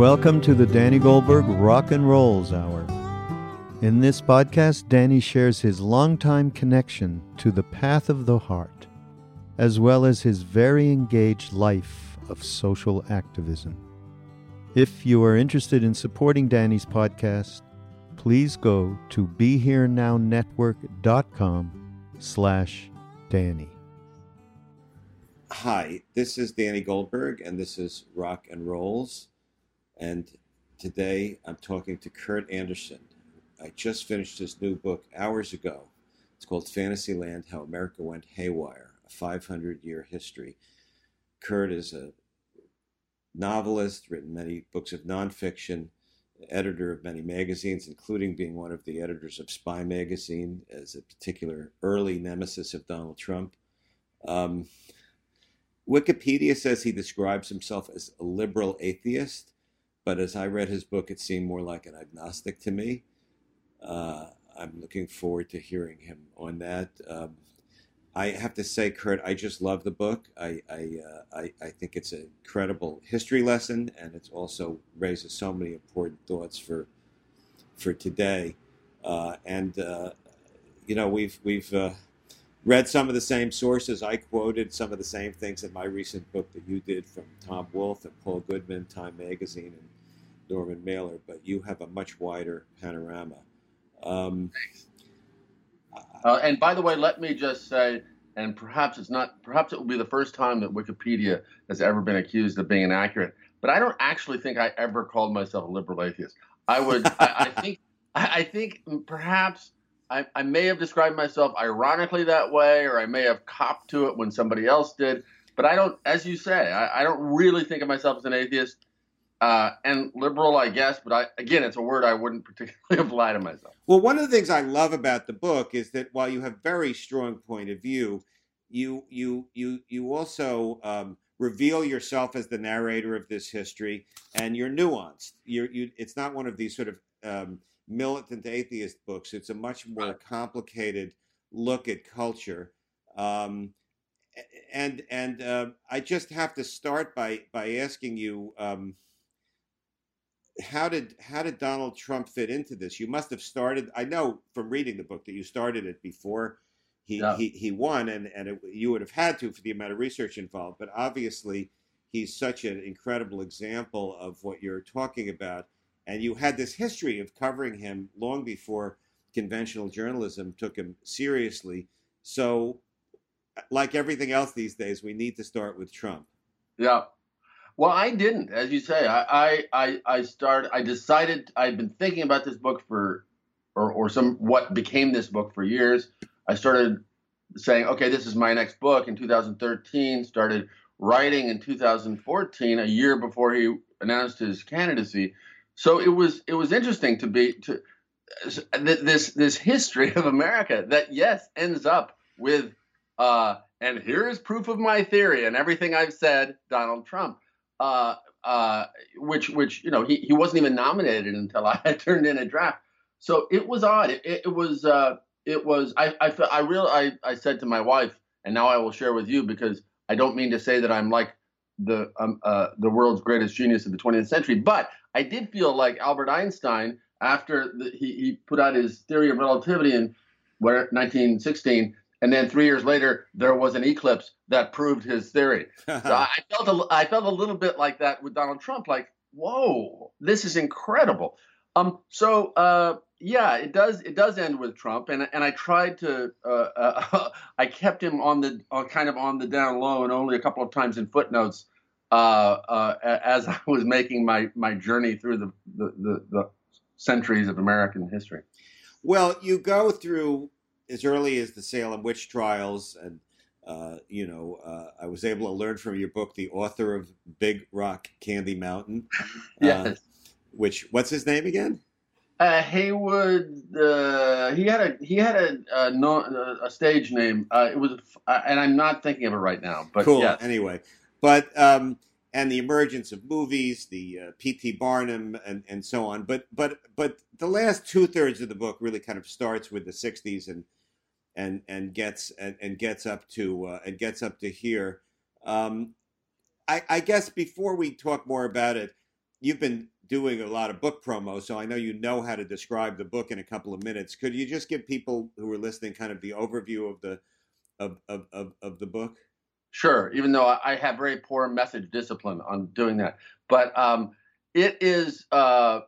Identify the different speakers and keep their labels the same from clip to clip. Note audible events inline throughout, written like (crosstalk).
Speaker 1: Welcome to the Danny Goldberg Rock and Roles Hour. In this podcast, Danny shares his longtime connection to the path of the heart, as well as his very engaged life of social activism. If you are interested in supporting Danny's podcast, please go to BeHereNowNetwork.com slash Danny.
Speaker 2: Hi, this is Danny Goldberg, and this is Rock and Roles. And today I'm talking to Kurt Andersen. I just finished his new book hours ago. It's called Fantasyland How America Went Haywire, a 500 year history. Kurt is a novelist, written many books of nonfiction, editor of many magazines, including being one of the editors of Spy Magazine as a particular early nemesis of Donald Trump. Um, Wikipedia says he describes himself as a liberal atheist, but as I read his book, it seemed more like an agnostic to me. Uh, I'm looking forward to hearing him on that. Um, I have to say, Kurt, I just love the book. I I, uh, I, I think it's an incredible history lesson, and it also raises so many important thoughts for for today. Uh, and uh, you know, we've we've uh, read some of the same sources. I quoted some of the same things in my recent book that you did from Tom Wolfe and Paul Goodman, Time Magazine, and Norman Mailer, but you have a much wider panorama. Um,
Speaker 3: uh, and by the way, let me just say, and perhaps it's not, perhaps it will be the first time that Wikipedia has ever been accused of being inaccurate. But I don't actually think I ever called myself a liberal atheist. I would, I, I, think, I, think perhaps I, I may have described myself ironically that way, or I may have copped to it when somebody else did. But I don't, as you say, I, I don't really think of myself as an atheist. Uh, and liberal, I guess, but I, again, it's a word I wouldn't (laughs) particularly apply to myself.
Speaker 2: Well, one of the things I love about the book is that while you have very strong point of view, you you you you also um, reveal yourself as the narrator of this history, and you're nuanced. You're you. It's not one of these sort of um, militant atheist books. It's a much more complicated look at culture. Um, and and uh, I just have to start by by asking you um, how did how did Donald Trump fit into this? You must have started. I know from reading the book that you started it before he yeah. he, he won, and and it, you would have had to for the amount of research involved. But obviously, he's such an incredible example of what you're talking about and you had this history of covering him long before conventional journalism took him seriously. So, like everything else these days, we need to start with Trump.
Speaker 3: Yeah. Well, I didn't, as you say. I I I started. I decided I'd been thinking about this book for, or or some what became this book for years. I started saying, okay, this is my next book in 2013. Started writing in 2014, a year before he announced his candidacy. So it was it was interesting to be to this this history of America that yes ends up with uh, and here is proof of my theory and everything I've said, Donald Trump. Uh, uh, which which you know he, he wasn't even nominated until (laughs) I had turned in a draft. So it was odd. It, it, was uh, it was I I I real I, I said to my wife, and now I will share with you because I don't mean to say that I'm like the um, uh, the world's greatest genius of the 20th century, but I did feel like Albert Einstein after the, he, he put out his theory of relativity in 1916, and then three years later there was an eclipse that proved his theory. (laughs) so I felt a, I felt a little bit like that with Donald Trump, like whoa, this is incredible. Um, so uh, yeah, it does it does end with Trump, and and I tried to uh, uh, (laughs) I kept him on the on kind of on the down low, and only a couple of times in footnotes uh, uh, as (laughs) I was making my my journey through the, the, the, the centuries of American history.
Speaker 2: Well, you go through as early as the Salem witch trials, and uh, you know, uh, I was able to learn from your book, the author of Big Rock Candy Mountain. (laughs)
Speaker 3: yes. Uh,
Speaker 2: which what's his name again?
Speaker 3: Uh, Haywood. Uh, he had a he had a a, no, a stage name. Uh, it was, and I'm not thinking of it right now. But
Speaker 2: cool.
Speaker 3: Yes.
Speaker 2: Anyway, but um, and the emergence of movies, the uh, P.T. Barnum, and, and so on. But but but the last two thirds of the book really kind of starts with the '60s and and and gets and, and gets up to uh, and gets up to here. Um, I, I guess before we talk more about it, you've been doing a lot of book promo, so I know you know how to describe the book in a couple of minutes. Could you just give people who are listening kind of the overview of the of of of, of the book?
Speaker 3: Sure. Even though I have very poor message discipline on doing that, but um, it is. Uh,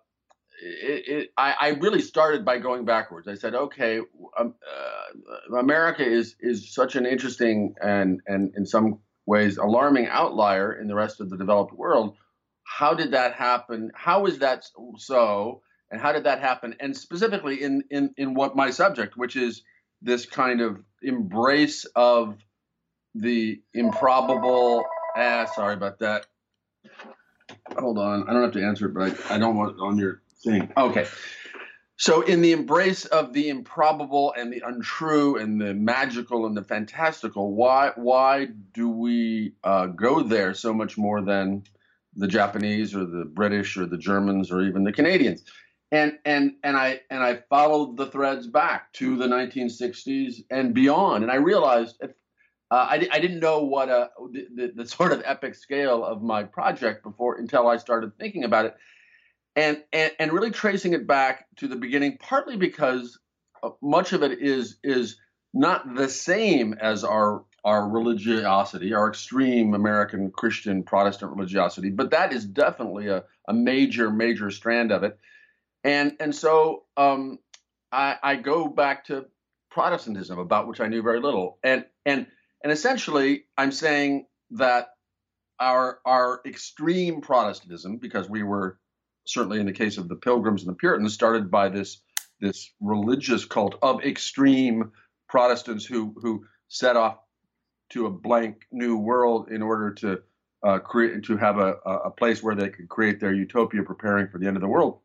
Speaker 3: it, it, I, I, really started by going backwards. I said, okay, um, uh, America is is such an interesting and and in some ways alarming outlier in the rest of the developed world. How did that happen? How is that so? And how did that happen? And specifically in in in what my subject, which is this kind of embrace of the improbable. Ah, sorry about that. Hold on, I don't have to answer it, but I, I don't want on your thing. Okay. So, in the embrace of the improbable and the untrue and the magical and the fantastical, why why do we uh, go there so much more than the Japanese or the British or the Germans or even the Canadians? And and and I and I followed the threads back to the 1960s and beyond, and I realized uh, I, I didn't know what a the, the, the (laughs) sort of epic scale of my project before until I started thinking about it. And, and and really tracing it back to the beginning, partly because uh, much of it is is not the same as our our religiosity, our extreme American Christian Protestant religiosity, but that is definitely a, a major major strand of it, and and so um, I, I go back to Protestantism, about which I knew very little, and and and essentially I'm saying that our our extreme Protestantism, because we were certainly in the case of the Pilgrims and the Puritans, started by this this religious cult of extreme Protestants who who set off to a blank new world in order to uh, create to have a, a place where they could create their utopia, preparing for the end of the world.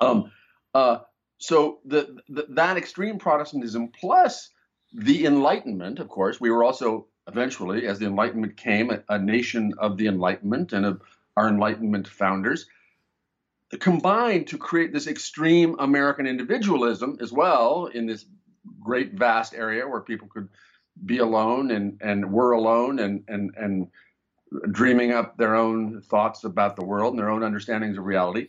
Speaker 3: Um, uh, so the, the, that extreme Protestantism plus the Enlightenment, of course, we were also eventually, as the Enlightenment came, a, a nation of the Enlightenment and of our Enlightenment founders combined to create this extreme American individualism as well in this great vast area where people could be alone and and were alone and and and dreaming up their own thoughts about the world and their own understandings of reality.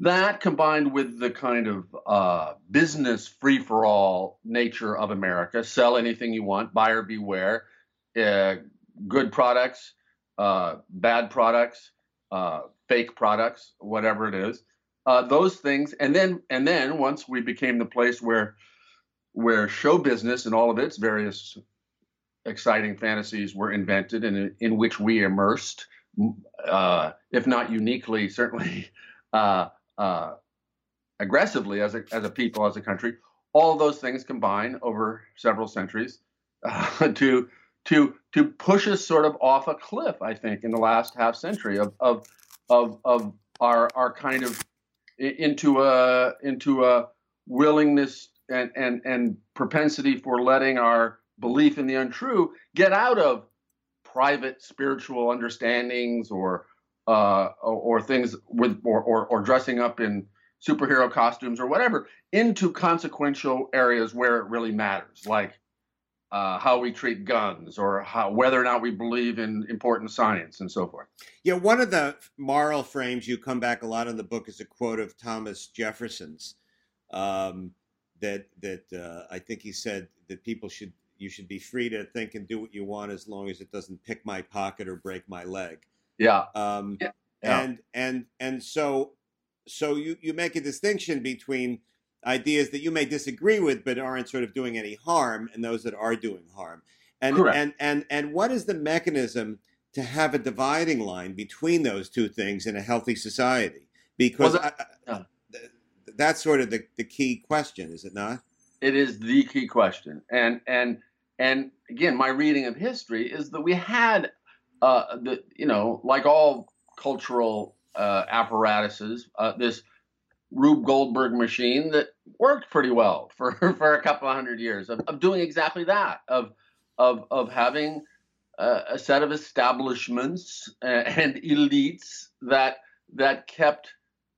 Speaker 3: That combined with the kind of uh, business free for all nature of America, sell anything you want, buyer beware, uh, good products, uh, bad products, uh, fake products, whatever it is. Uh, those things, and then and then once we became the place where where show business and all of its various exciting fantasies were invented and in, which we immersed, uh, if not uniquely, certainly (laughs) uh, aggressively as a, as a people, as a country. All those things combine over several centuries uh, (laughs) to to to push us sort of off a cliff. I think in the last half century of of of of our our kind of into a into a willingness and and and propensity for letting our belief in the untrue get out of private spiritual understandings or uh, or, or, things with or, or, or dressing up in superhero costumes or whatever into consequential areas where it really matters, like uh, how we treat guns or how, whether or not we believe in important science and so forth.
Speaker 2: Yeah, one of the moral frames you come back a lot in the book is a quote of Thomas Jefferson's um, that that uh, I think he said that people should you should be free to think and do what you want as long as it doesn't pick my pocket or break my leg.
Speaker 3: Yeah.
Speaker 2: Um, yeah. And and and so so you you make a distinction between ideas that you may disagree with but aren't sort of doing any harm and those that are doing harm. And
Speaker 3: Correct.
Speaker 2: and and and what is the mechanism to have a dividing line between those two things in a healthy society? Because well, that, I, I, that's sort of the, the key question, is it not?
Speaker 3: It is the key question. And and and again, my reading of history is that we had uh, the you know, like all cultural uh, apparatuses, uh, this Rube Goldberg machine that worked pretty well for, (laughs) for a couple of hundred years of, of doing exactly that of of of having a, a set of establishments (laughs) and elites that that kept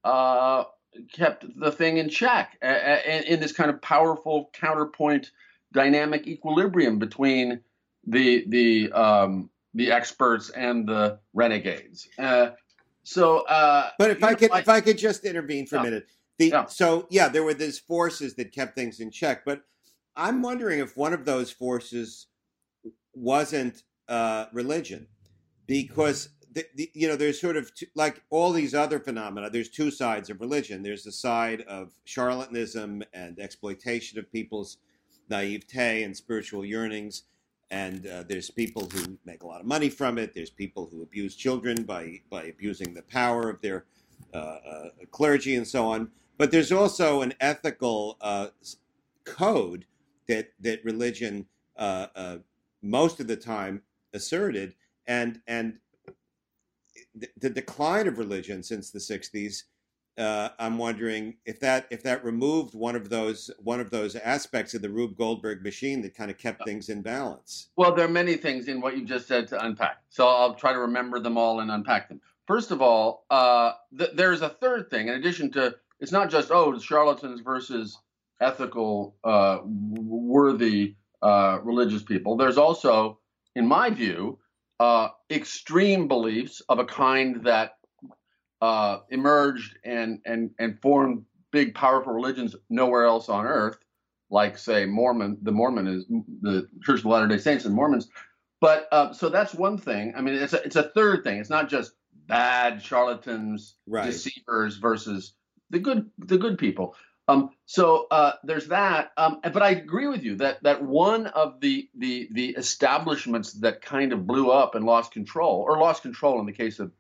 Speaker 3: uh, kept the thing in check and in this kind of powerful counterpoint dynamic equilibrium between the the um, the experts and the renegades. Uh, so, uh,
Speaker 2: but if I
Speaker 3: know,
Speaker 2: could, if I could just intervene for
Speaker 3: Yeah.
Speaker 2: a minute, the
Speaker 3: Yeah.
Speaker 2: so yeah, there were these forces that kept things in check, but I'm wondering if one of those forces wasn't uh, religion, because the, the, you know there's sort of two, like all these other phenomena. There's two sides of religion. There's the side of charlatanism and exploitation of people's naivete and spiritual yearnings, and uh, there's people who make a lot of money from it. There's people who abuse children by by abusing the power of their uh, uh, clergy and so on. But there's also an ethical uh, code that that religion uh, uh, most of the time asserted, and and the, the decline of religion since the '60s. Uh, I'm wondering if that if that removed one of those one of those aspects of the Rube Goldberg machine that kind of kept things in balance.
Speaker 3: Well, there are many things in what you just said to unpack. So I'll try to remember them all and unpack them. First of all, uh, th- there's a third thing in addition to it's not just oh charlatans versus ethical, uh, worthy uh, religious people. There's also, in my view, uh, extreme beliefs of a kind that uh, emerged and and and formed big, powerful religions nowhere else on earth, like say Mormon, the Mormon is the Church of Latter Day Saints and Mormons. But uh, so that's one thing. I mean, it's a, it's a third thing. It's not just bad charlatans,
Speaker 2: Right.
Speaker 3: deceivers versus the good the good people. Um, so uh, there's that. Um, but I agree with you that that one of the the the establishments that kind of blew up and lost control, or lost control in the case of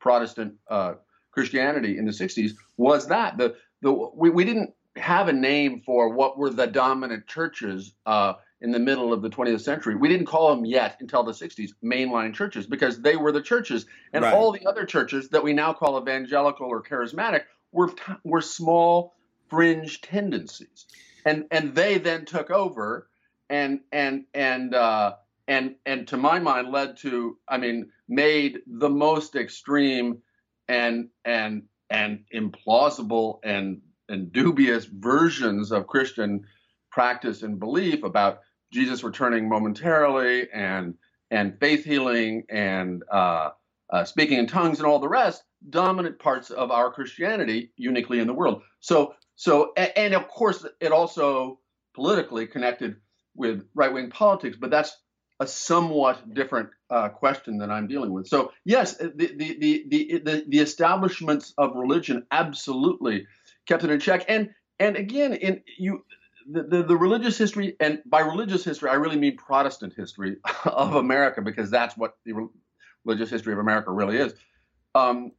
Speaker 3: Protestant uh, Christianity in the 60s, was that the the we, we didn't have a name for what were the dominant churches uh, in the middle of the 20th century. We didn't call them yet until the 60s mainline churches because they were the churches, and
Speaker 2: Right.
Speaker 3: all the other churches that we now call evangelical or charismatic were were small fringe tendencies, and and they then took over, and and and uh, and and to my mind led to I mean made the most extreme and and and implausible and and dubious versions of Christian practice and belief about Jesus returning momentarily and and faith healing and uh, uh, speaking in tongues and all the rest dominant parts of our Christianity uniquely in the world. So so and of course it also politically connected with right wing politics, but that's a somewhat different uh, question that I'm dealing with. So yes, the the the the the, establishments of religion absolutely kept it in check. And and again, in you the, the, the religious history, and by religious history, I really mean Protestant history (laughs) of America, because that's what the religious history of America really is. Um,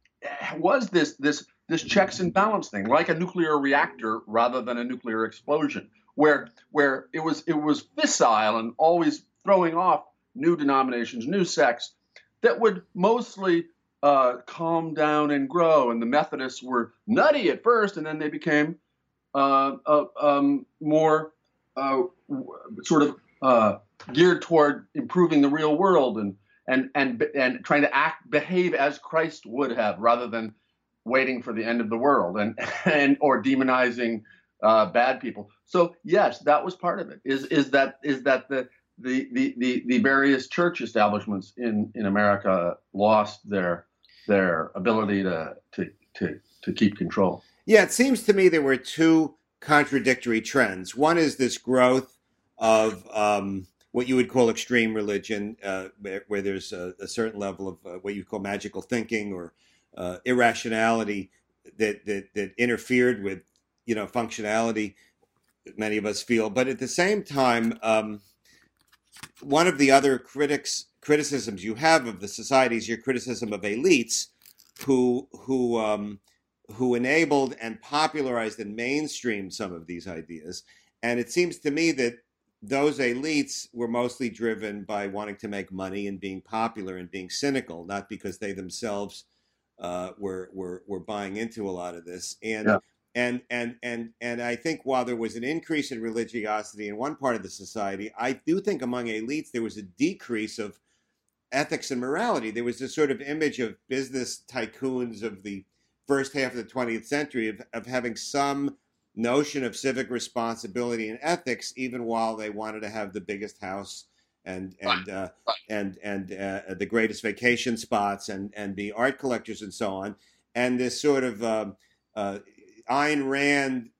Speaker 3: was this this this checks and balance thing, like a nuclear reactor rather than a nuclear explosion, where where it was it was fissile and always throwing off new denominations, new sects that would mostly uh, calm down and grow. And the Methodists were nutty at first, and then they became uh, uh, um, more uh, sort of uh, geared toward improving the real world and and and and trying to act behave as Christ would have, rather than waiting for the end of the world and (laughs) and or demonizing uh, bad people. So yes, that was part of it. Is is that is that the the, the, the, various church establishments in, in America lost their their ability to to, to, to keep control.
Speaker 2: Yeah, it seems to me there were two contradictory trends. One is this growth of um, what you would call extreme religion, uh, where, where there's a, a certain level of uh, what you call magical thinking or uh, irrationality that, that that interfered with you know functionality. Many of us feel, but at the same time, um, one of the other critics criticisms you have of the society is your criticism of elites who who um, who enabled and popularized and mainstreamed some of these ideas. And it seems to me that those elites were mostly driven by wanting to make money and being popular and being cynical, not because they themselves uh, were were were buying into a lot of this. And
Speaker 3: Yeah.
Speaker 2: And and and and I think while there was an increase in religiosity in one part of the society, I do think among elites there was a decrease of ethics and morality. There was this sort of image of business tycoons of the first half of the 20th century of, of having some notion of civic responsibility and ethics, even while they wanted to have the biggest house and and uh, and and uh, the greatest vacation spots and and be art collectors and so on. And this sort of um, uh, Ayn Rand,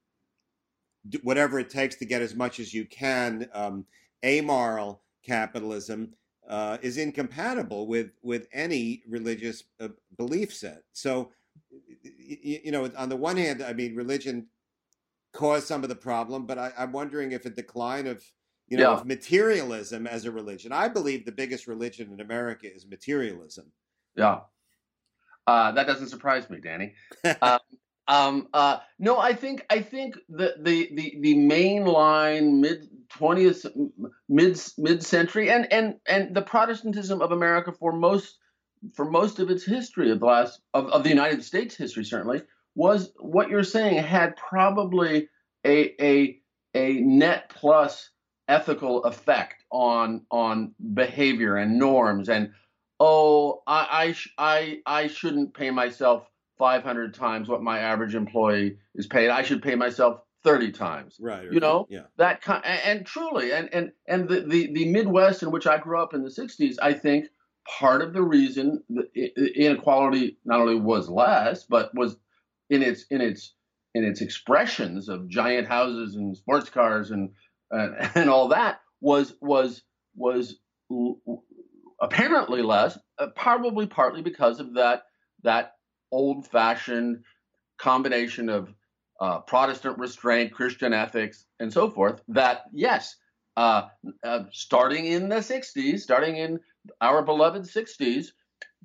Speaker 2: whatever it takes to get as much as you can, um, amoral capitalism uh, is incompatible with with any religious uh, belief set. So, you, you, know, on the one hand, I mean, religion caused some of the problem, but I, am wondering if a decline of you know yeah. of materialism as a religion. I believe the biggest religion in America is materialism.
Speaker 3: Yeah, uh, that doesn't surprise me, Danny. Uh, (laughs) um, uh, no, I think I think the the the, the mainline mid twentieth mid mid century and and and the Protestantism of America for most for most of its history of the last of, of the United States history certainly was what you're saying had probably a a a net plus ethical effect on on behavior and norms and oh I I I, I shouldn't pay myself 500 times what my average employee is paid. I should pay myself 30 times.
Speaker 2: Right.
Speaker 3: You know, yeah. that kind and, and truly and and and the, the the Midwest in which I grew up in the 60s, I think part of the reason the inequality not only was less but was in its in its in its expressions of giant houses and sports cars and and, (laughs) and all that was was was apparently less, uh, probably partly because of that that old fashioned combination of uh, Protestant restraint, Christian ethics, and so forth. That, yes, uh, uh, starting in the 60s, starting in our beloved 60s,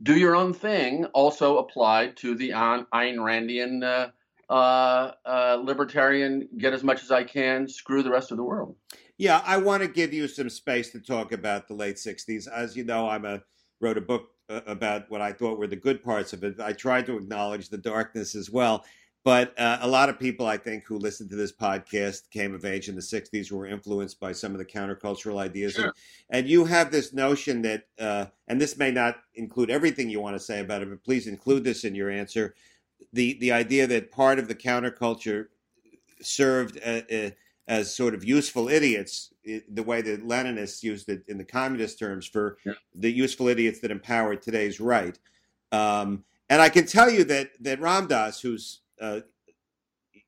Speaker 3: do your own thing also applied to the Ayn Randian uh, uh, uh, libertarian get as much as I can, screw the rest of the world.
Speaker 2: Yeah, I want to give you some space to talk about the late 60s. As you know, I'm a wrote a book about what I thought were the good parts of it. I tried to acknowledge the darkness as well. But uh, a lot of people, I think, who listened to this podcast came of age in the 60s were influenced by some of the countercultural ideas. Sure. And, and, you have this notion that, uh, and this may not include everything you want to say about it, but please include this in your answer the, the idea that part of the counterculture served uh, uh, as sort of useful idiots, the way the Leninists used it in the communist terms for yeah. the useful idiots that empowered today's right. Um, and I can tell you that that Ram Dass, whose uh,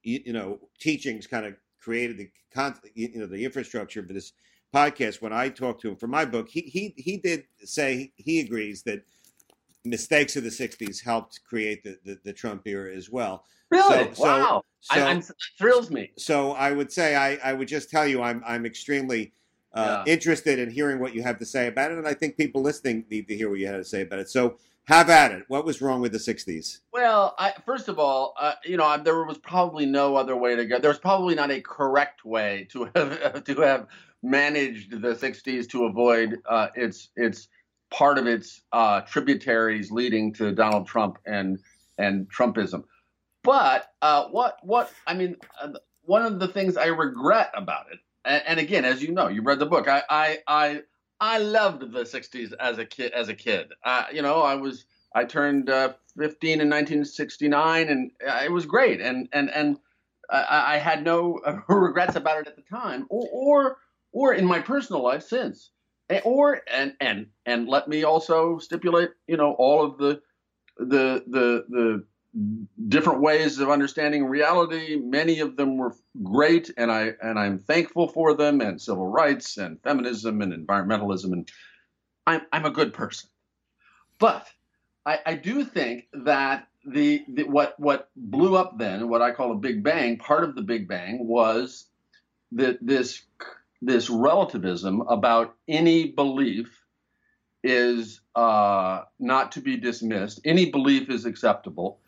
Speaker 2: you, you, know teachings kind of created the con- you know the infrastructure for this podcast. When I talked to him for my book, he he he did say he agrees that mistakes of the '60s helped create the the, the Trump era as well.
Speaker 3: Really? So, wow. So, I, am thrills me.
Speaker 2: So I would say I, I would just tell you I'm I'm extremely uh, yeah. interested in hearing what you have to say about it, and I think people listening need to hear what you have to say about it. So have at it. What was wrong with the '60s?
Speaker 3: Well, I, first of all, uh, you know, there was probably no other way to go. There was probably not a correct way to (laughs) have to have managed the '60s to avoid uh, its its part of its uh, tributaries leading to Donald Trump and and Trumpism. But uh, what what I mean, uh, one of the things I regret about it, and, and, again, as you know, you read the book. I I I, I loved the '60s as a kid. As a kid, you know, I was I turned uh, 15 in 1969, and uh, it was great. And and and I, I had no (laughs) regrets about it at the time, or or or in my personal life since. Eh, or and and and let me also stipulate, you know, all of the the the the different ways of understanding reality. Many of them were great, and I and I'm thankful for them. And civil rights, and feminism, and environmentalism, and I'm I'm a good person. But I, I do think that the, the what what blew up then, what I call a Big Bang, part of the Big Bang was that this this relativism about any belief is uh, not to be dismissed. Any belief is acceptable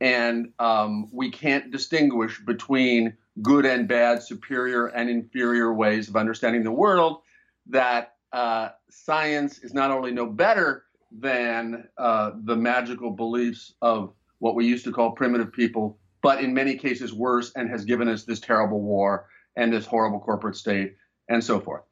Speaker 3: and um, we can't distinguish between good and bad, superior and inferior ways of understanding the world. That uh, science is not only no better than uh, the magical beliefs of what we used to call primitive people, but in many cases worse and has given us this terrible war and this horrible corporate state and so forth.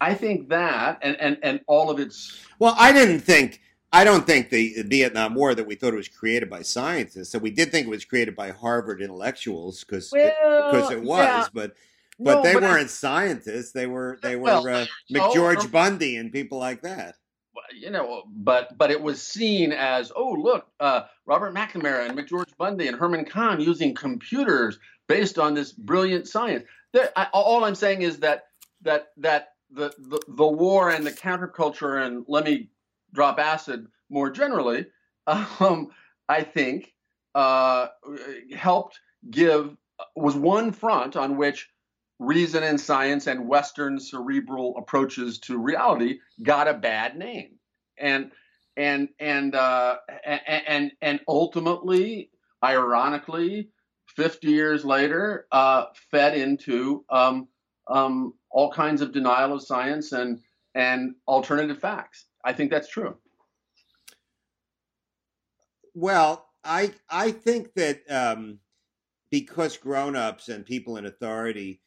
Speaker 3: I think that and, and, and all of its.
Speaker 2: Well, I didn't think I don't think the Vietnam War that we thought it was created by scientists. So we did think it was created by Harvard intellectuals because because well, it was. Yeah. But but
Speaker 3: No,
Speaker 2: they
Speaker 3: but
Speaker 2: weren't scientists. They were they were
Speaker 3: Well,
Speaker 2: uh, (laughs) McGeorge
Speaker 3: no.
Speaker 2: Bundy and people like that.
Speaker 3: you know, but but it was seen as, oh look, uh, Robert McNamara and McGeorge Bundy and Herman Kahn using computers based on this brilliant science. I, all I'm saying is that that that the, the the war and the counterculture and let me drop acid more generally, (laughs) um, I think uh, helped give was one front on which reason and science and Western cerebral approaches to reality got a bad name, and and and uh, and, and and ultimately, ironically, fifty years later, uh, fed into um, um, all kinds of denial of science and and alternative facts. I think that's true.
Speaker 2: Well, I I think that um, because grown-ups and people in authority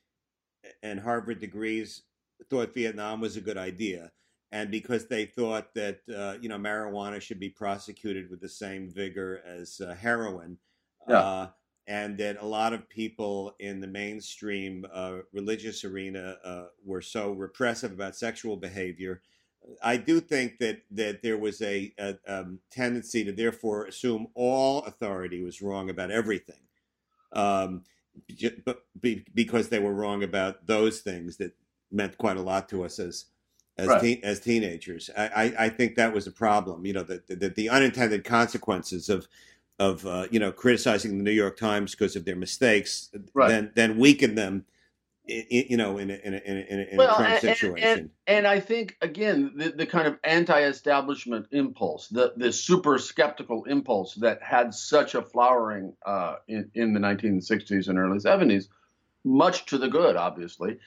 Speaker 2: and Harvard degrees thought Vietnam was a good idea, and because they thought that uh, you know marijuana should be prosecuted with the same vigor as uh, heroin,
Speaker 3: Yeah.
Speaker 2: uh, and that a lot of people in the mainstream uh, religious arena uh, were so repressive about sexual behavior. I do think that that there was a, a um, tendency to therefore assume all authority was wrong about everything, um, but be, because they were wrong about those things that meant quite a lot to us as as
Speaker 3: Right.
Speaker 2: teen, as teenagers. I, I, I think that was a problem. You know, that the, the unintended consequences of of uh, you know criticizing the New York Times because of their mistakes,
Speaker 3: Right.
Speaker 2: then then weaken them. You know, in a, in a, in a, in a
Speaker 3: Well,
Speaker 2: Trump
Speaker 3: and- and-
Speaker 2: situation.
Speaker 3: And I think again the, the kind of anti-establishment impulse, the the super skeptical impulse that had such a flowering uh, in in the 1960s and early 70s, much to the good, obviously.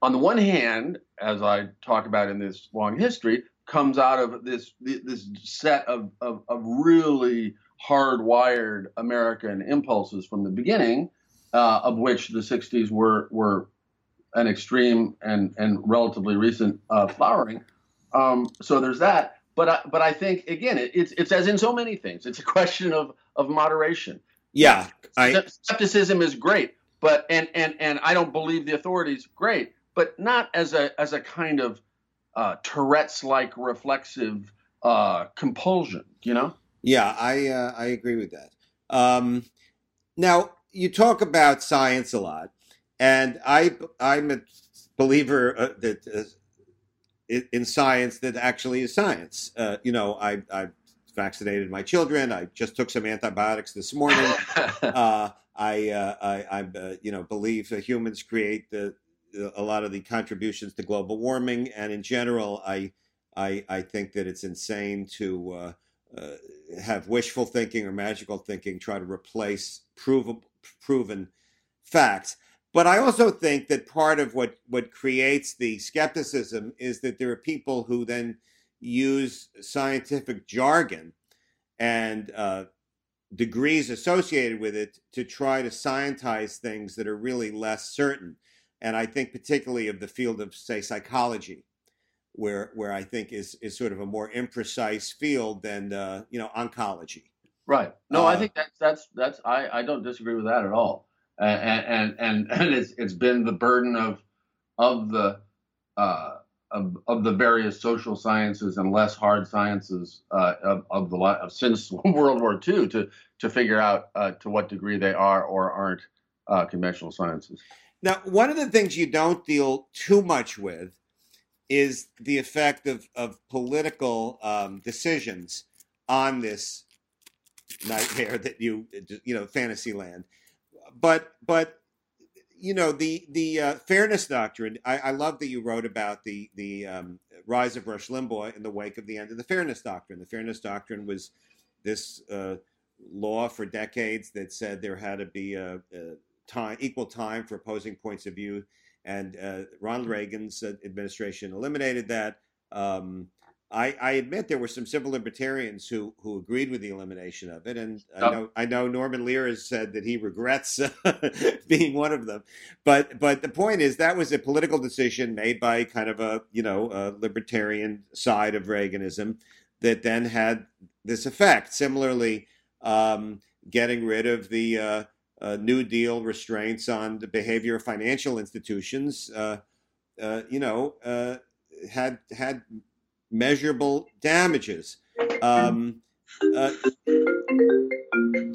Speaker 3: On the one hand, as I talk about in this long history, comes out of this this set of of, of really hardwired American impulses from the beginning, uh, of which the 60s were were an extreme and and relatively recent uh, flowering. Um, so there's that. But I, but I think again, it, it's it's as in so many things. It's a question of of moderation.
Speaker 2: Yeah, I
Speaker 3: Skepticism is great, but and and and I don't believe the authorities. Great, but not as a as a kind of uh, Tourette's-like reflexive uh, compulsion. You know.
Speaker 2: Yeah, I uh, I agree with that. Um, now you talk about science a lot, and I I'm a believer uh, that uh, in science that actually is science. Uh, you know, I I vaccinated my children. I just took some antibiotics this morning. (laughs) uh, I, uh, I, I uh, you know, believe that humans create the, a lot of the contributions to global warming, and in general, I, I, I think that it's insane to uh, have wishful thinking or magical thinking try to replace provable, proven facts. But I also think that part of what what creates the skepticism is that there are people who then use scientific jargon and uh, degrees associated with it to try to scientize things that are really less certain. And I think particularly of the field of say psychology, where where I think is is sort of a more imprecise field than uh, you know oncology.
Speaker 3: Right. No, I
Speaker 2: Uh,
Speaker 3: think that's that's that's I, I don't disagree with that at all. And and and (laughs) and it's it's been the burden of of the uh, of of the various social sciences and less hard sciences uh, of of the of (laughs) since World War II to to figure out uh, to what degree they are or aren't uh, conventional sciences.
Speaker 2: Now, one of the things you don't deal too much with is the effect of, of political um, decisions on this nightmare that you you know fantasy land. But but you know the the uh, fairness doctrine. I, I love that you wrote about the the um, rise of Rush Limbaugh in the wake of the end of the fairness doctrine. The fairness doctrine was this uh, law for decades that said there had to be a, a time equal time for opposing points of view, and uh, Ronald Reagan's uh, administration eliminated that. Um, I, I admit there were some civil libertarians who, who agreed with the elimination of it, and I know I know Norman Lear has said that he regrets (laughs) being one of them. But but the point is that was a political decision made by kind of a you know a libertarian side of Reaganism that then had this effect. Similarly, um, getting rid of the uh, uh, New Deal restraints on the behavior of financial institutions, uh, uh, you know, uh, had had measurable damages. Um,
Speaker 3: uh,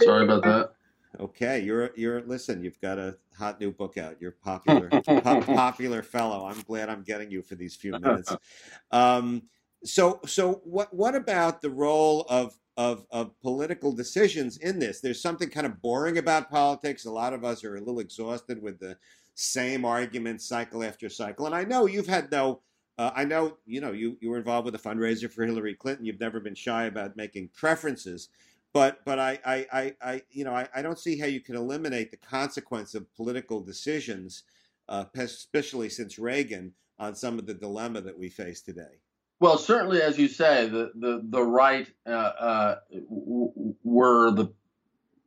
Speaker 3: Sorry about that.
Speaker 2: Okay, you're you're listen. You've got a hot new book out. You're popular, (laughs) po- popular fellow. I'm glad I'm getting you for these few minutes. (laughs) Um, so so what what about the role of of of political decisions in this? There's something kind of boring about politics. A lot of us are a little exhausted with the same arguments cycle after cycle. And I know you've had no. Uh, I know you know you you were involved with a fundraiser for Hillary Clinton. You've never been shy about making preferences but but I, I, I, I you know I, I, don't see how you can eliminate the consequence of political decisions, uh, especially since Reagan, on some of the dilemma that we face today.
Speaker 3: Well, certainly, as you say, the the the right uh, uh, were the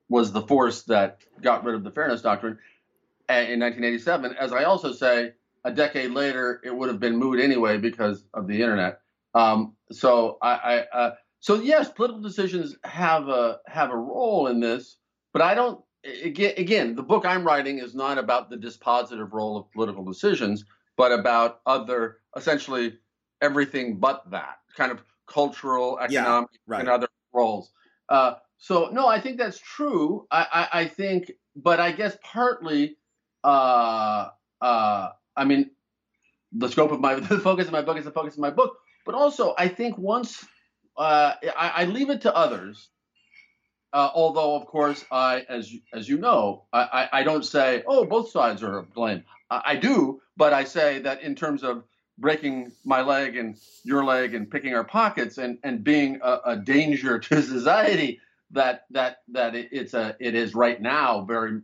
Speaker 3: was the force that got rid of the fairness doctrine in 1987. As I also say, a decade later, it would have been moot anyway because of the internet. Um, so I, I uh, so yes, political decisions have a have a role in this, but I don't. Again, again, the book I'm writing is not about the dispositive role of political decisions, but about other, essentially everything but that kind of cultural, economic, yeah, right. and other roles. Uh, so no, I think that's true. I, I, I think, but I guess partly, uh, uh, I mean, the scope of my (laughs) the focus of my book is the focus of my book, but also I think once uh, I, I, leave it to others. Uh, although, of course, I, as as you know, I, I, I, don't say, "Oh, both sides are to blame." I, I, do, but I say that in terms of breaking my leg and your leg and picking our pockets and and being a, a danger (laughs) to society, that that that it, it's a it is right now very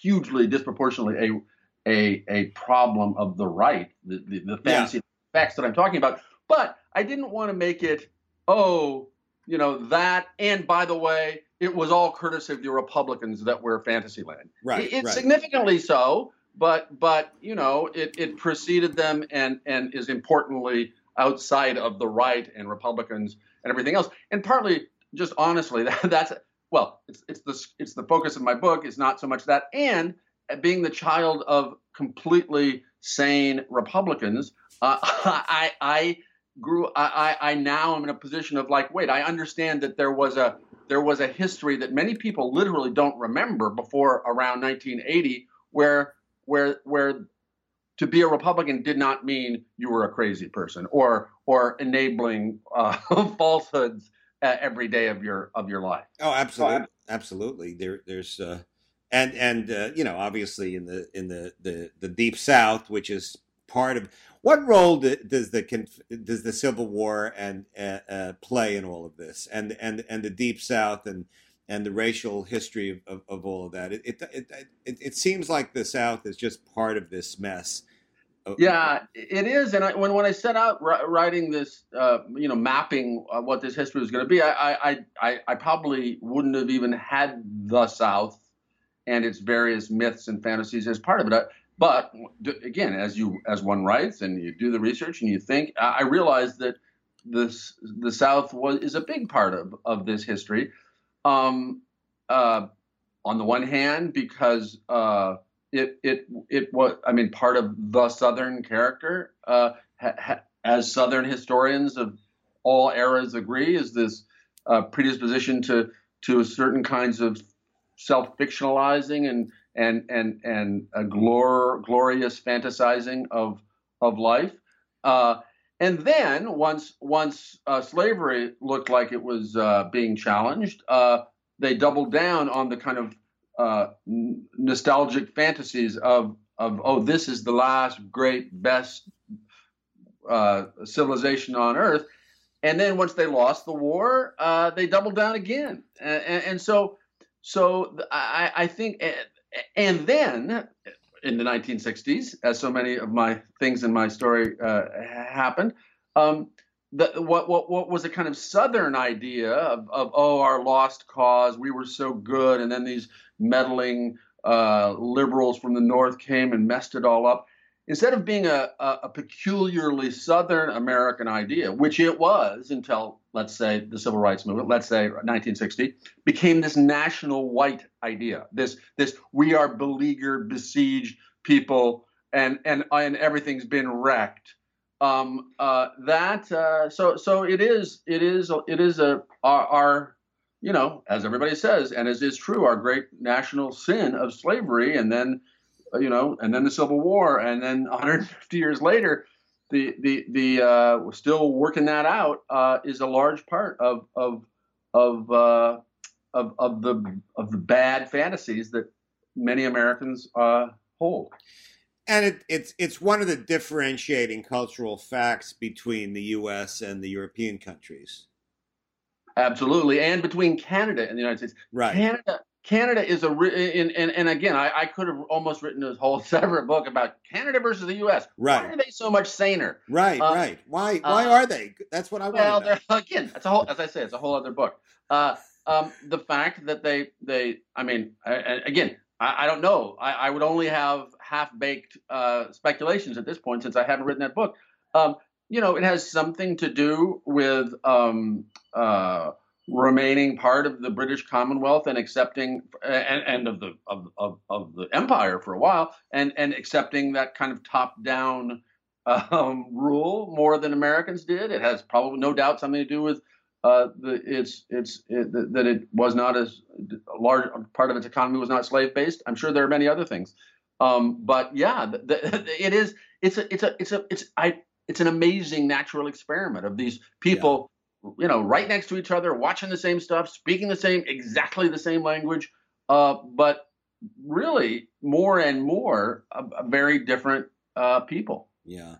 Speaker 3: hugely disproportionately a a a problem of the right, the the, the fantasy yeah. facts that I'm talking about. But I didn't want to make it oh, you know, that. And by the way, it was all courtesy of the Republicans that were Fantasyland.
Speaker 2: Right.
Speaker 3: It,
Speaker 2: right.
Speaker 3: significantly so, but but you know, it, it preceded them and and is importantly outside of the right and Republicans and everything else. And partly, just honestly, (laughs) that, that's well, it's it's the it's the focus of my book is not so much that, and being the child of completely sane Republicans, uh, (laughs) I I grew I, I, now am in a position of like wait i understand that there was a there was a history that many people literally don't remember before around 1980 where where where to be a republican did not mean you were a crazy person or or enabling uh, (laughs) falsehoods every day of your of your life.
Speaker 2: Oh absolutely absolutely. There there's uh and and uh, you know obviously in the in the the the deep south which is part of what role does the does the Civil War and uh, uh, play in all of this, and and and the Deep South and and the racial history of, of, of all of that? It, it it, it seems like the South is just part of this mess.
Speaker 3: Yeah, it is. And I, when when I set out writing this, uh, you know, mapping uh, what this history was going to be, I, I I I probably wouldn't have even had the South and its various myths and fantasies as part of it. But again, as you as one writes and you do the research and you think, I realize that this the South was is a big part of of this history. Um, uh, on the one hand, because uh, it it it was I mean part of the Southern character, uh, ha, ha, as Southern historians of all eras agree, is this uh, predisposition to to certain kinds of self fictionalizing and and and and a glor- glorious fantasizing of of life. Uh, and then once once uh, slavery looked like it was uh, being challenged, uh, they doubled down on the kind of uh, n- nostalgic fantasies of of oh this is the last great best uh, civilization on earth. And then once they lost the war, they doubled down again. And, and so so I, I think and then in the 1960s, as so many of my things in my story uh, happened, um, the, what, what, what was a kind of Southern idea of, of, oh, our lost cause, we were so good, and then these meddling uh, liberals from the North came and messed it all up. Instead of being a, a, a peculiarly Southern American idea, which it was until let's say the civil rights movement, let's say 1960, became this national white idea. This this we are beleaguered, besieged people, and and and everything's been wrecked. Um, uh, that uh, so so it is it is it is a our, our you know as everybody says and as is true our great national sin of slavery and then uh, you know and then the Civil War and then 150 years later the the the uh, still working that out uh, is a large part of of of, uh, of of the of the bad fantasies that many Americans uh, hold.
Speaker 2: And it, it's it's one of the differentiating cultural facts between the U.S. and the European countries.
Speaker 3: Absolutely, and between Canada and the United States.
Speaker 2: Right.
Speaker 3: Canada Canada is a and and, and again, I, I could have almost written a whole (laughs) separate book about Canada versus the U.S.
Speaker 2: Right?
Speaker 3: Why are they so much saner?
Speaker 2: Right, uh, right. Why why uh, are they? That's what I
Speaker 3: want. Well, (laughs) again, that's a whole. As I say, it's a whole other book. Uh, um, the fact that they they, I mean, I, again, I, I, don't know. I, I would only have half baked uh, speculations at this point since I haven't written that book. Um, you know, it has something to do with. Um, uh, remaining part of the British Commonwealth and accepting and, and of the of, of, of the empire for a while and and accepting that kind of top down um, rule more than Americans did. It has probably no doubt something to do with uh, the it's it's it, that it was not as a large part of its economy was not slave based. I'm sure there are many other things, um, but yeah, the, the, it is. It's a it's a it's a it's I it's an amazing natural experiment of these people you know, right next to each other, watching the same stuff, speaking the same, exactly the same language, uh, but really more and more uh, very different uh, people.
Speaker 2: Yeah.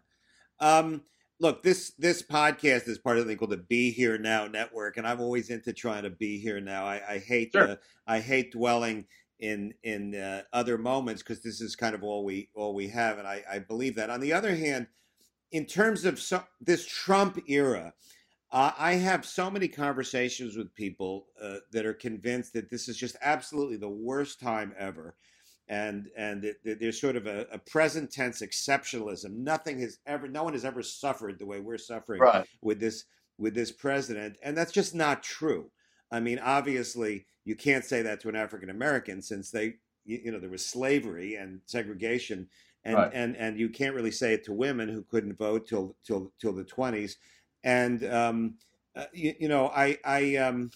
Speaker 2: Um, look, this this podcast is part of the thing called the Be Here Now Network, and I'm always into trying to be here now. I, I hate sure. the, I hate dwelling in in uh, other moments because this is kind of all we all we have, and I, I believe that. On the other hand, in terms of so, this Trump era uh, I have so many conversations with people uh, that are convinced that this is just absolutely the worst time ever, and and it, it, there's sort of a, a, present tense exceptionalism. Nothing has ever, no one has ever suffered the way we're suffering
Speaker 3: right.
Speaker 2: with this with this president, and that's just not true. I mean, obviously, you can't say that to an African American since they, you, you, know, there was slavery and segregation, and right. and and you can't really say it to women who couldn't vote till till till the twenties and um, uh, you, you, know, I, I, um,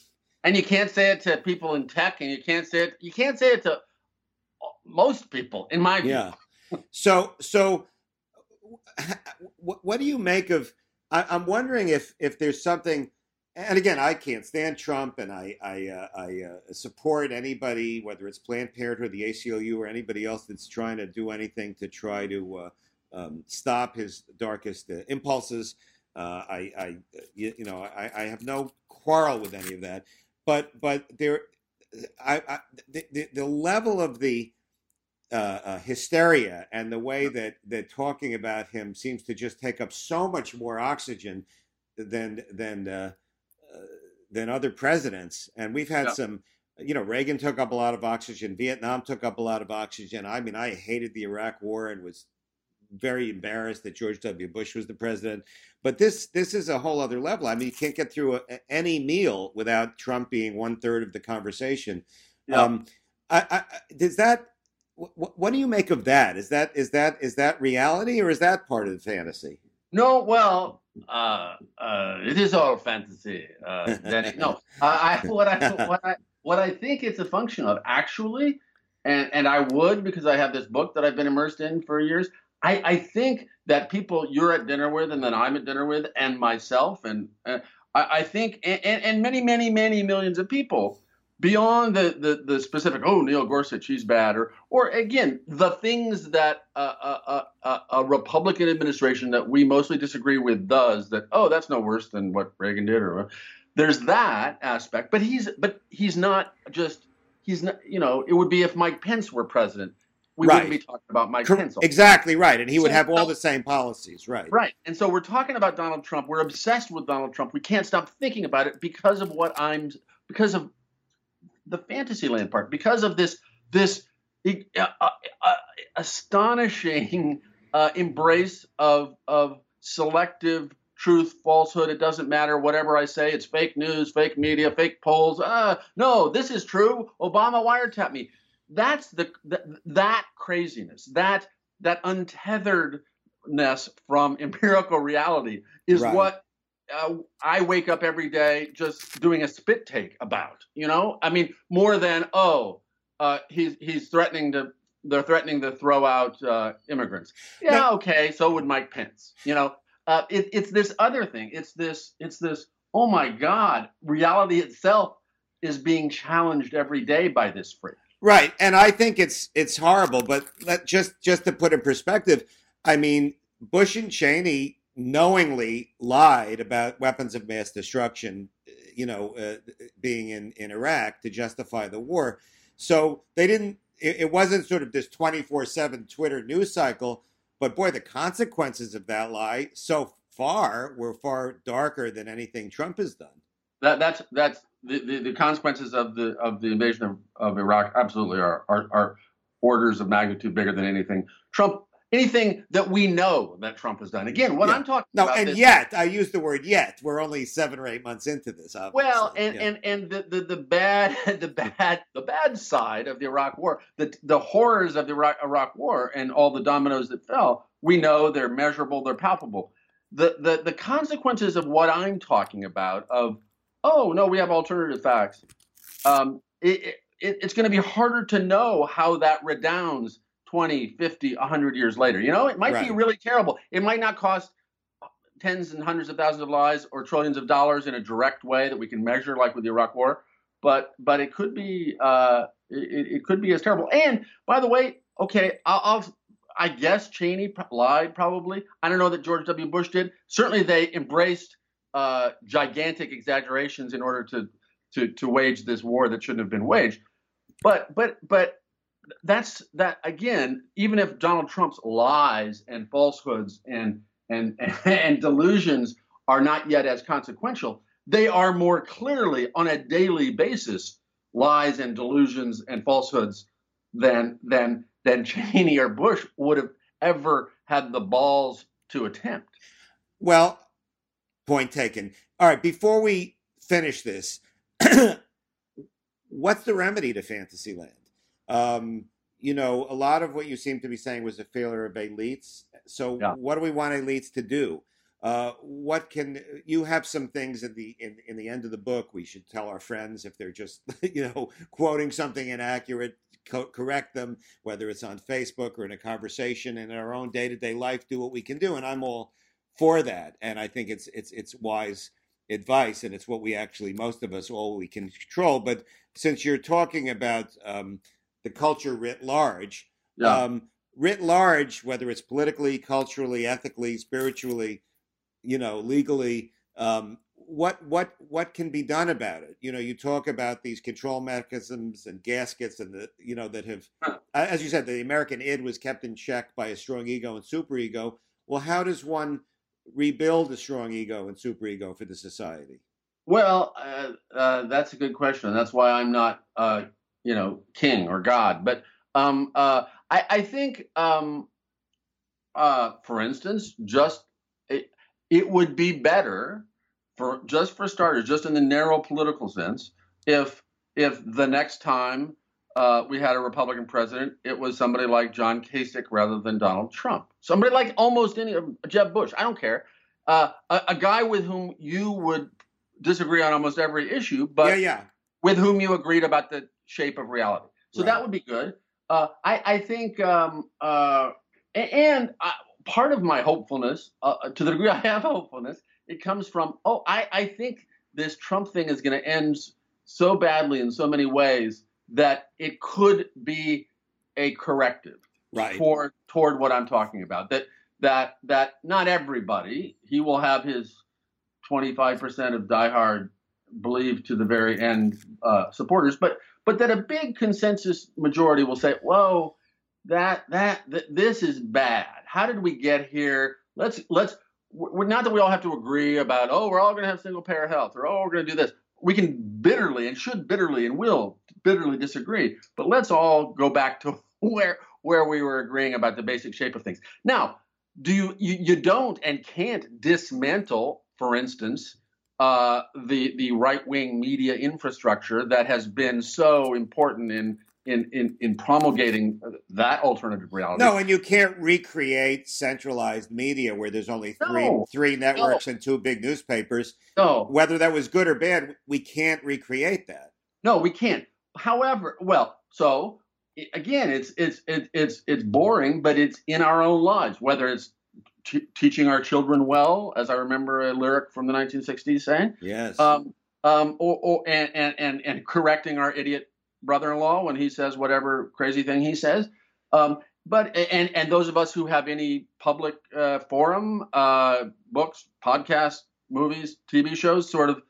Speaker 3: and you can't say it to people in tech, and you can't say it, you can't say it to most people, in my view.
Speaker 2: Yeah. So, so, what, what do you make of? I, I'm wondering if if there's something and again, I can't stand Trump, and I I, uh, I uh, support anybody, whether it's Planned Parenthood, or the ACLU, or anybody else that's trying to do anything to try to uh, um, stop his darkest uh, impulses. Uh, I, I, you, you know, I, I, have no quarrel with any of that, but but there, I, I the, the, the level of the uh, uh, hysteria and the way that that talking about him seems to just take up so much more oxygen than than uh, uh, than other presidents, and we've had yeah. some. You know, Reagan took up a lot of oxygen. Vietnam took up a lot of oxygen. I mean, I hated the Iraq War and was very embarrassed that George W. Bush was the president. But this this is a whole other level. I mean, you can't get through a, any meal without Trump being one third of the conversation. Yeah. Um, I, I, does that? What, what do you make of that? Is that is that is that reality or is that part of the fantasy?
Speaker 3: No, well, uh, uh, it is all fantasy. Uh, (laughs) no, I, what I what I what I think it's a function of actually, and and I would because I have this book that I've been immersed in for years. I, I think that people you're at dinner with and that I'm at dinner with and myself and uh, I, I, think and, and, many many many millions of people beyond the, the, the specific oh Neil Gorsuch he's bad or or again the things that a, a, a, a, Republican administration that we mostly disagree with does that oh that's no worse than what Reagan did or there's that aspect but he's but he's not just he's not you know it would be if Mike Pence were president we right. wouldn't be talking about Mike Pence.
Speaker 2: Exactly right, and he would have all the same policies, right?
Speaker 3: Right, and so we're talking about Donald Trump. We're obsessed with Donald Trump. We can't stop thinking about it because of what I'm, because of the Fantasyland part, because of this this uh, uh, uh, astonishing uh, embrace of of selective truth, falsehood. It doesn't matter. Whatever I say, it's fake news, fake media, fake polls. Uh, no, this is true. Obama wiretapped me. That's the, the that craziness. That that untetheredness from empirical reality is right. what uh, I wake up every day just doing a spit take about. You know, I mean, more than oh, uh, he's he's threatening to they're threatening to throw out uh, immigrants. Yeah, no. okay. So would Mike Pence. You know, uh, it, it's this other thing. It's this. It's this. Oh my God! Reality itself is being challenged every day by this freak.
Speaker 2: Right, and I think it's it's horrible. But let just just to put in perspective, I mean, Bush and Cheney knowingly lied about weapons of mass destruction, you know, uh, being in in Iraq to justify the war. So they didn't. It, it wasn't sort of this twenty four seven Twitter news cycle. But boy, the consequences of that lie so far were far darker than anything Trump has done.
Speaker 3: That that's that's the, the, the consequences of the of the invasion of, of Iraq absolutely are, are are orders of magnitude bigger than anything Trump anything that we know that Trump has done. Again, what yeah. I'm talking
Speaker 2: no,
Speaker 3: about.
Speaker 2: and yet I use the word yet. We're only seven or eight months into this. Obviously.
Speaker 3: Well, and yeah. and and the, the the bad (laughs) the bad the bad side of the Iraq War, the the horrors of the Iraq, Iraq War, and all the dominoes that fell. We know they're measurable, they're palpable. The the the consequences of what I'm talking about of oh no, we have alternative facts. Um, it, it, it's going to be harder to know how that redounds 20, 50, 100 years later. You know, it might right. be really terrible. It might not cost tens and hundreds of thousands of lives or trillions of dollars in a direct way that we can measure, like with the Iraq War. But but it could be uh, it, it could be as terrible. And by the way, okay, I'll, I'll I guess Cheney lied probably. I don't know that George W. Bush did. Certainly, they embraced uh, gigantic exaggerations in order to to to wage this war that shouldn't have been waged. But but but that's that again. Even if Donald Trump's lies and falsehoods and and (laughs) and delusions are not yet as consequential, they are more clearly on a daily basis lies and delusions and falsehoods than than than Cheney or Bush would have ever had the balls to attempt.
Speaker 2: Well, Point taken. All right, before we finish this, (clears throat) what's the remedy to Fantasyland? Um, you know, a lot of what you seem to be saying was a failure of elites. So, yeah. what do we want elites to do? Uh, what can you have some things at the in, in the end of the book we should tell our friends if they're just (laughs) you know quoting something inaccurate co- correct them whether it's on facebook or in a conversation in our own day-to-day life do what we can do and i'm all for that. And I think it's it's it's wise advice, and it's what we actually most of us all we can control. But since you're talking about um, the culture writ large, yeah. um, writ large, whether it's politically, culturally, ethically, spiritually, you know, legally, um, what what what can be done about it? You know, you talk about these control mechanisms and gaskets, and the you know that have, as you said, the American id was kept in check by a strong ego and superego. Well, how does one rebuild a strong ego and superego for the society?
Speaker 3: Well, uh, uh, that's a good question. That's why I'm not, uh, you know, king or god. But um, uh, I, I, think, um, uh, for instance, just it, it would be better for just for starters, just in the narrow political sense, if if the next time uh, we had a Republican president, it was somebody like John Kasich rather than Donald Trump. Somebody like almost any Jeb Bush. I don't care. Uh, a, a, guy with whom you would disagree on almost every issue, but
Speaker 2: yeah, yeah.
Speaker 3: with whom you agreed about the shape of reality. So right. that would be good. Uh, I, I, think, um, uh, and uh, part of my hopefulness, uh, to the degree I have hopefulness, it comes from, oh, I, I think this Trump thing is going to end so badly in so many ways that it could be a corrective
Speaker 2: right.
Speaker 3: toward toward what I'm talking about. That that that not everybody he will have his 25% of diehard believe to the very end uh, supporters, but but that a big consensus majority will say, "Whoa, that that, that this is bad. How did we get here? Let's let's." We're, not that we all have to agree about, oh, we're all going to have single payer health, or oh, we're going to do this. We can bitterly and should bitterly and will bitterly disagree. But let's all go back to (laughs) where where we were agreeing about the basic shape of things. Now, do you, you you don't and can't dismantle, for instance, uh, the the right wing media infrastructure that has been so important in in, in, in promulgating that alternative reality.
Speaker 2: No, and you can't recreate centralized media where there's only three
Speaker 3: No.
Speaker 2: three networks
Speaker 3: No.
Speaker 2: and two big newspapers.
Speaker 3: No,
Speaker 2: Whether that was good or bad, we can't recreate that.
Speaker 3: no, we can't. However, well, so again, it's it's it's it's it's boring, but it's in our own lives. Whether it's t- teaching our children well, as I remember a lyric from the 1960s saying,
Speaker 2: Yes.
Speaker 3: um, um, or, or and, and and and correcting our idiot brother-in-law when he says whatever crazy thing he says. Um, but and and those of us who have any public uh, forum, uh, books, podcasts, movies, TV shows, sort of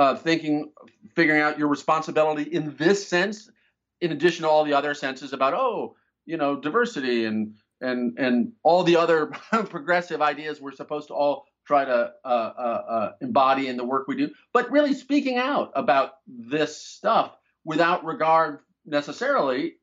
Speaker 3: uh, thinking, figuring out your responsibility in this sense, in addition to all the other senses about oh, you know, diversity and and and all the other (laughs) progressive ideas we're supposed to all try to uh, uh, uh, embody in the work we do, but really speaking out about this stuff without regard necessarily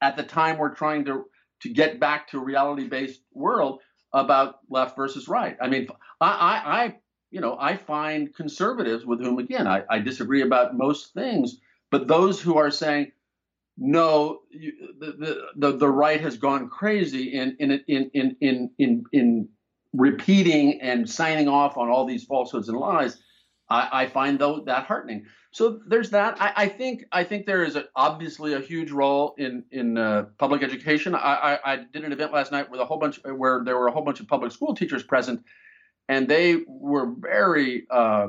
Speaker 3: at the time we're trying to to get back to a reality-based world about left versus right. I mean, I, I, I you know, I find conservatives with whom, again, I, I disagree about most things, but those who are saying, no, you, the, the, the the right has gone crazy in in in in in in, in repeating and signing off on all these falsehoods and lies. I, I find though that heartening. So there's that. I, I think I think there is a, obviously a huge role in in uh, public education. I, I, I did an event last night with a whole bunch where there were a whole bunch of public school teachers present, and they were very uh,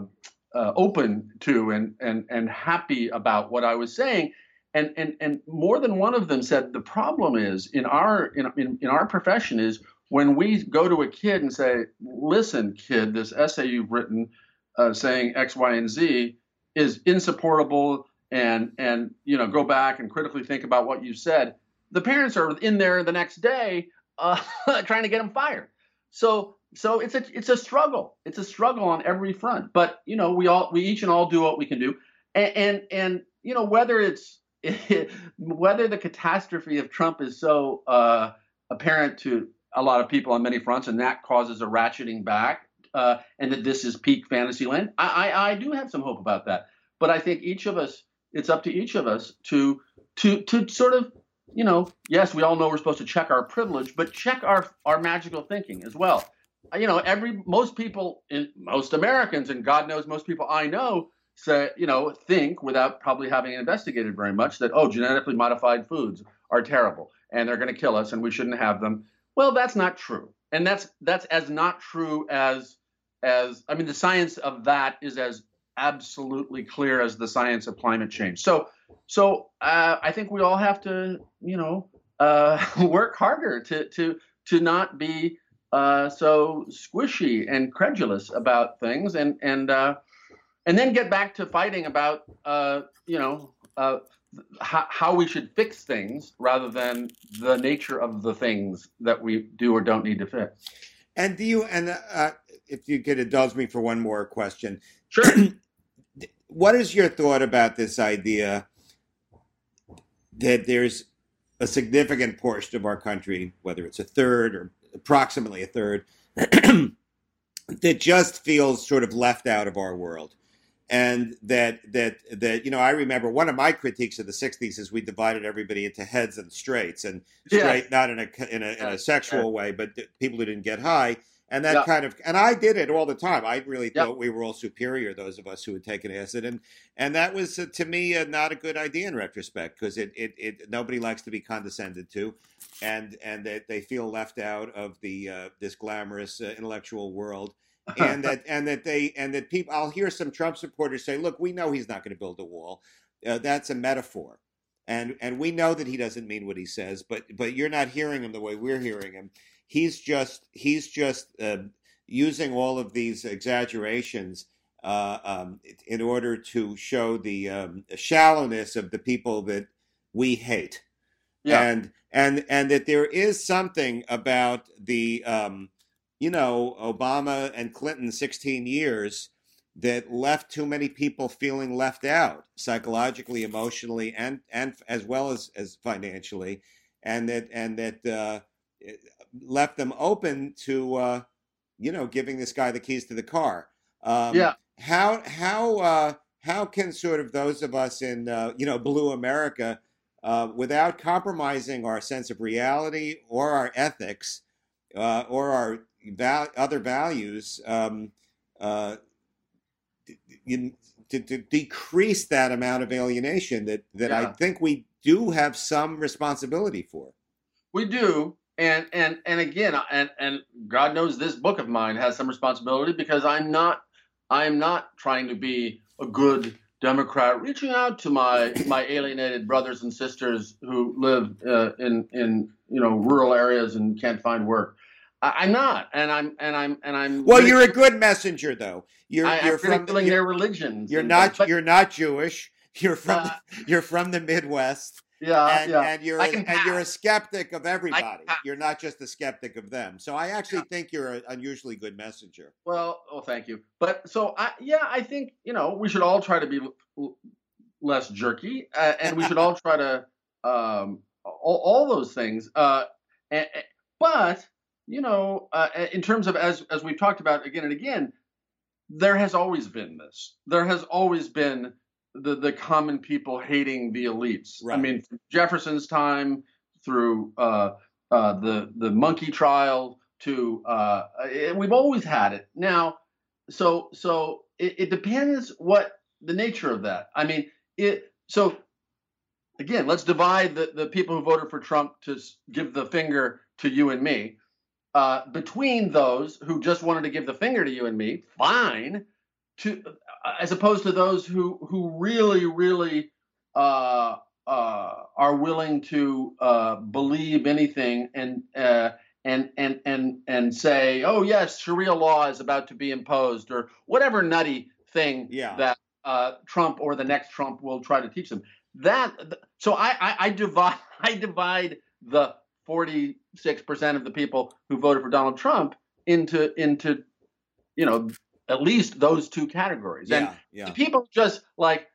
Speaker 3: uh, open to and and and happy about what I was saying. And, and and more than one of them said the problem is in our in, in, in our profession is when we go to a kid and say, listen, kid, this essay you've written uh, saying X, Y, and Z is insupportable, and and you know go back and critically think about what you said. The parents are in there the next day uh, (laughs) trying to get them fired. So so it's a it's a struggle. It's a struggle on every front. But you know we all we each and all do what we can do, and and, and you know whether it's (laughs) whether the catastrophe of Trump is so uh, apparent to a lot of people on many fronts, and that causes a ratcheting back, uh, and that this is peak fantasy land. I, I, I do have some hope about that, but I think each of us, it's up to each of us to to to sort of, you know, yes, we all know we're supposed to check our privilege, but check our our magical thinking as well. You know, every most people in most Americans, and God knows most people I know, say you know think without probably having investigated very much that oh, genetically modified foods are terrible and they're going to kill us and we shouldn't have them. Well, that's not true, and that's that's as not true as as I mean the science of that is as absolutely clear as the science of climate change. So so uh, I think we all have to you know uh, (laughs) work harder to to to not be uh, so squishy and credulous about things and and uh, and then get back to fighting about uh, you know uh, how, how we should fix things rather than the nature of the things that we do or don't need to fix.
Speaker 2: and do you and uh, if you could indulge me for one more question,
Speaker 3: Sure. (clears throat)
Speaker 2: what is your thought about this idea that there's a significant portion of our country, whether it's a third or approximately a third, (clears throat) that just feels sort of left out of our world? And that that that you know, I remember one of my critiques of the '60s is we divided everybody into heads and straights, and straight not in a in a, in a sexual way, but people who didn't get high, and that
Speaker 3: Yeah.
Speaker 2: kind of and I did it all the time. I really
Speaker 3: Yeah.
Speaker 2: thought we were all superior, those of us who had taken acid, and and that was uh, to me uh, not a good idea in retrospect because it, it it nobody likes to be condescended to, and and that they feel left out of the uh, this glamorous uh, intellectual world. and that (laughs) and that they and that people I'll hear some Trump supporters say, "Look, we know he's not going to build a wall. Uh, that's a metaphor." And and we know that he doesn't mean what he says, but but you're not hearing him the way we're hearing him. He's just he's just uh, using all of these exaggerations uh, um, in order to show the um, shallowness of the people that we hate
Speaker 3: Yeah.
Speaker 2: and and and that there is something about the um, you know Obama and Clinton 16 years that left too many people feeling left out psychologically, emotionally, and and as well as as financially, and that and that uh, left them open to, uh, you know, giving this guy the keys to the car. Um,
Speaker 3: Yeah.
Speaker 2: How how uh, how can sort of those of us in uh, you know blue America, uh, without compromising our sense of reality or our ethics, uh, or our val- other values, um, uh, d- to, to decrease that amount of alienation that that I think we do have some responsibility for.
Speaker 3: We do, and and and again, and and God knows this book of mine has some responsibility because I'm not I'm not trying to be a good Democrat, reaching out to my my alienated brothers and sisters who live uh, in in you know rural areas and can't find work. I, I'm not, and I'm and I'm and I'm.
Speaker 2: Well, you're a good messenger, though. You're
Speaker 3: I,
Speaker 2: you're
Speaker 3: I'm
Speaker 2: from you're,
Speaker 3: their religions.
Speaker 2: you're not
Speaker 3: but-
Speaker 2: you're not Jewish. You're from
Speaker 3: Uh,
Speaker 2: you're from the Midwest,
Speaker 3: yeah,
Speaker 2: and,
Speaker 3: yeah.
Speaker 2: and you're a, and you're a skeptic of everybody. You're not just a skeptic of them. So I actually think you're an unusually good messenger.
Speaker 3: Well, oh, thank you. But so, I, yeah, I think you know we should all try to be less jerky, uh, and we should all (laughs) try to um, all, all those things. Uh, and- but you know, uh, in terms of as as we've talked about again and again, there has always been this. There has always been the the common people hating the elites. I mean, Jefferson's time through uh, uh, the the monkey trial to uh, we've always had it. Now, so so it, it depends what the nature of that. I mean, it so again, let's divide the, the people who voted for Trump to give the finger to you and me. Uh, between those who just wanted to give the finger to you and me, fine. To as opposed to those who who really really uh, uh, are willing to uh, believe anything and uh, and and and and say, oh yes, Sharia law is about to be imposed, or whatever nutty thing
Speaker 2: Yeah.
Speaker 3: that uh, Trump or the next Trump will try to teach them. That so I, I, I divide (laughs) I divide the forty six percent of the people who voted for Donald Trump into into you know at least those two categories. And
Speaker 2: Yeah, yeah.
Speaker 3: the people just like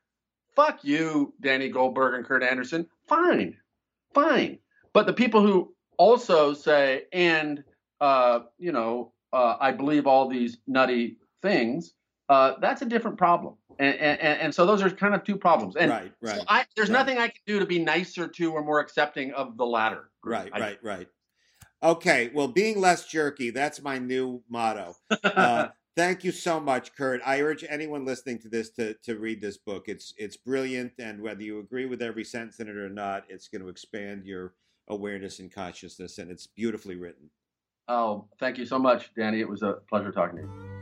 Speaker 3: fuck you, Danny Goldberg and Kurt Andersen. Fine, fine. But the people who also say and uh, you know uh, I believe all these nutty things. Uh, that's a different problem, and, and and and so those are kind of two problems. And
Speaker 2: right, right.
Speaker 3: so I, there's
Speaker 2: right.
Speaker 3: nothing I can do to be nicer to or more accepting of the latter.
Speaker 2: Right,
Speaker 3: I-
Speaker 2: right, right. Okay, well, being less jerky, that's my new motto. (laughs) Uh, thank you so much, Kurt. I urge anyone listening to this to, to read this book. It's it's brilliant, and whether you agree with every sentence in it or not, it's going to expand your awareness and consciousness, and it's beautifully written.
Speaker 3: oh, thank you so much, Danny. It was a pleasure talking to you.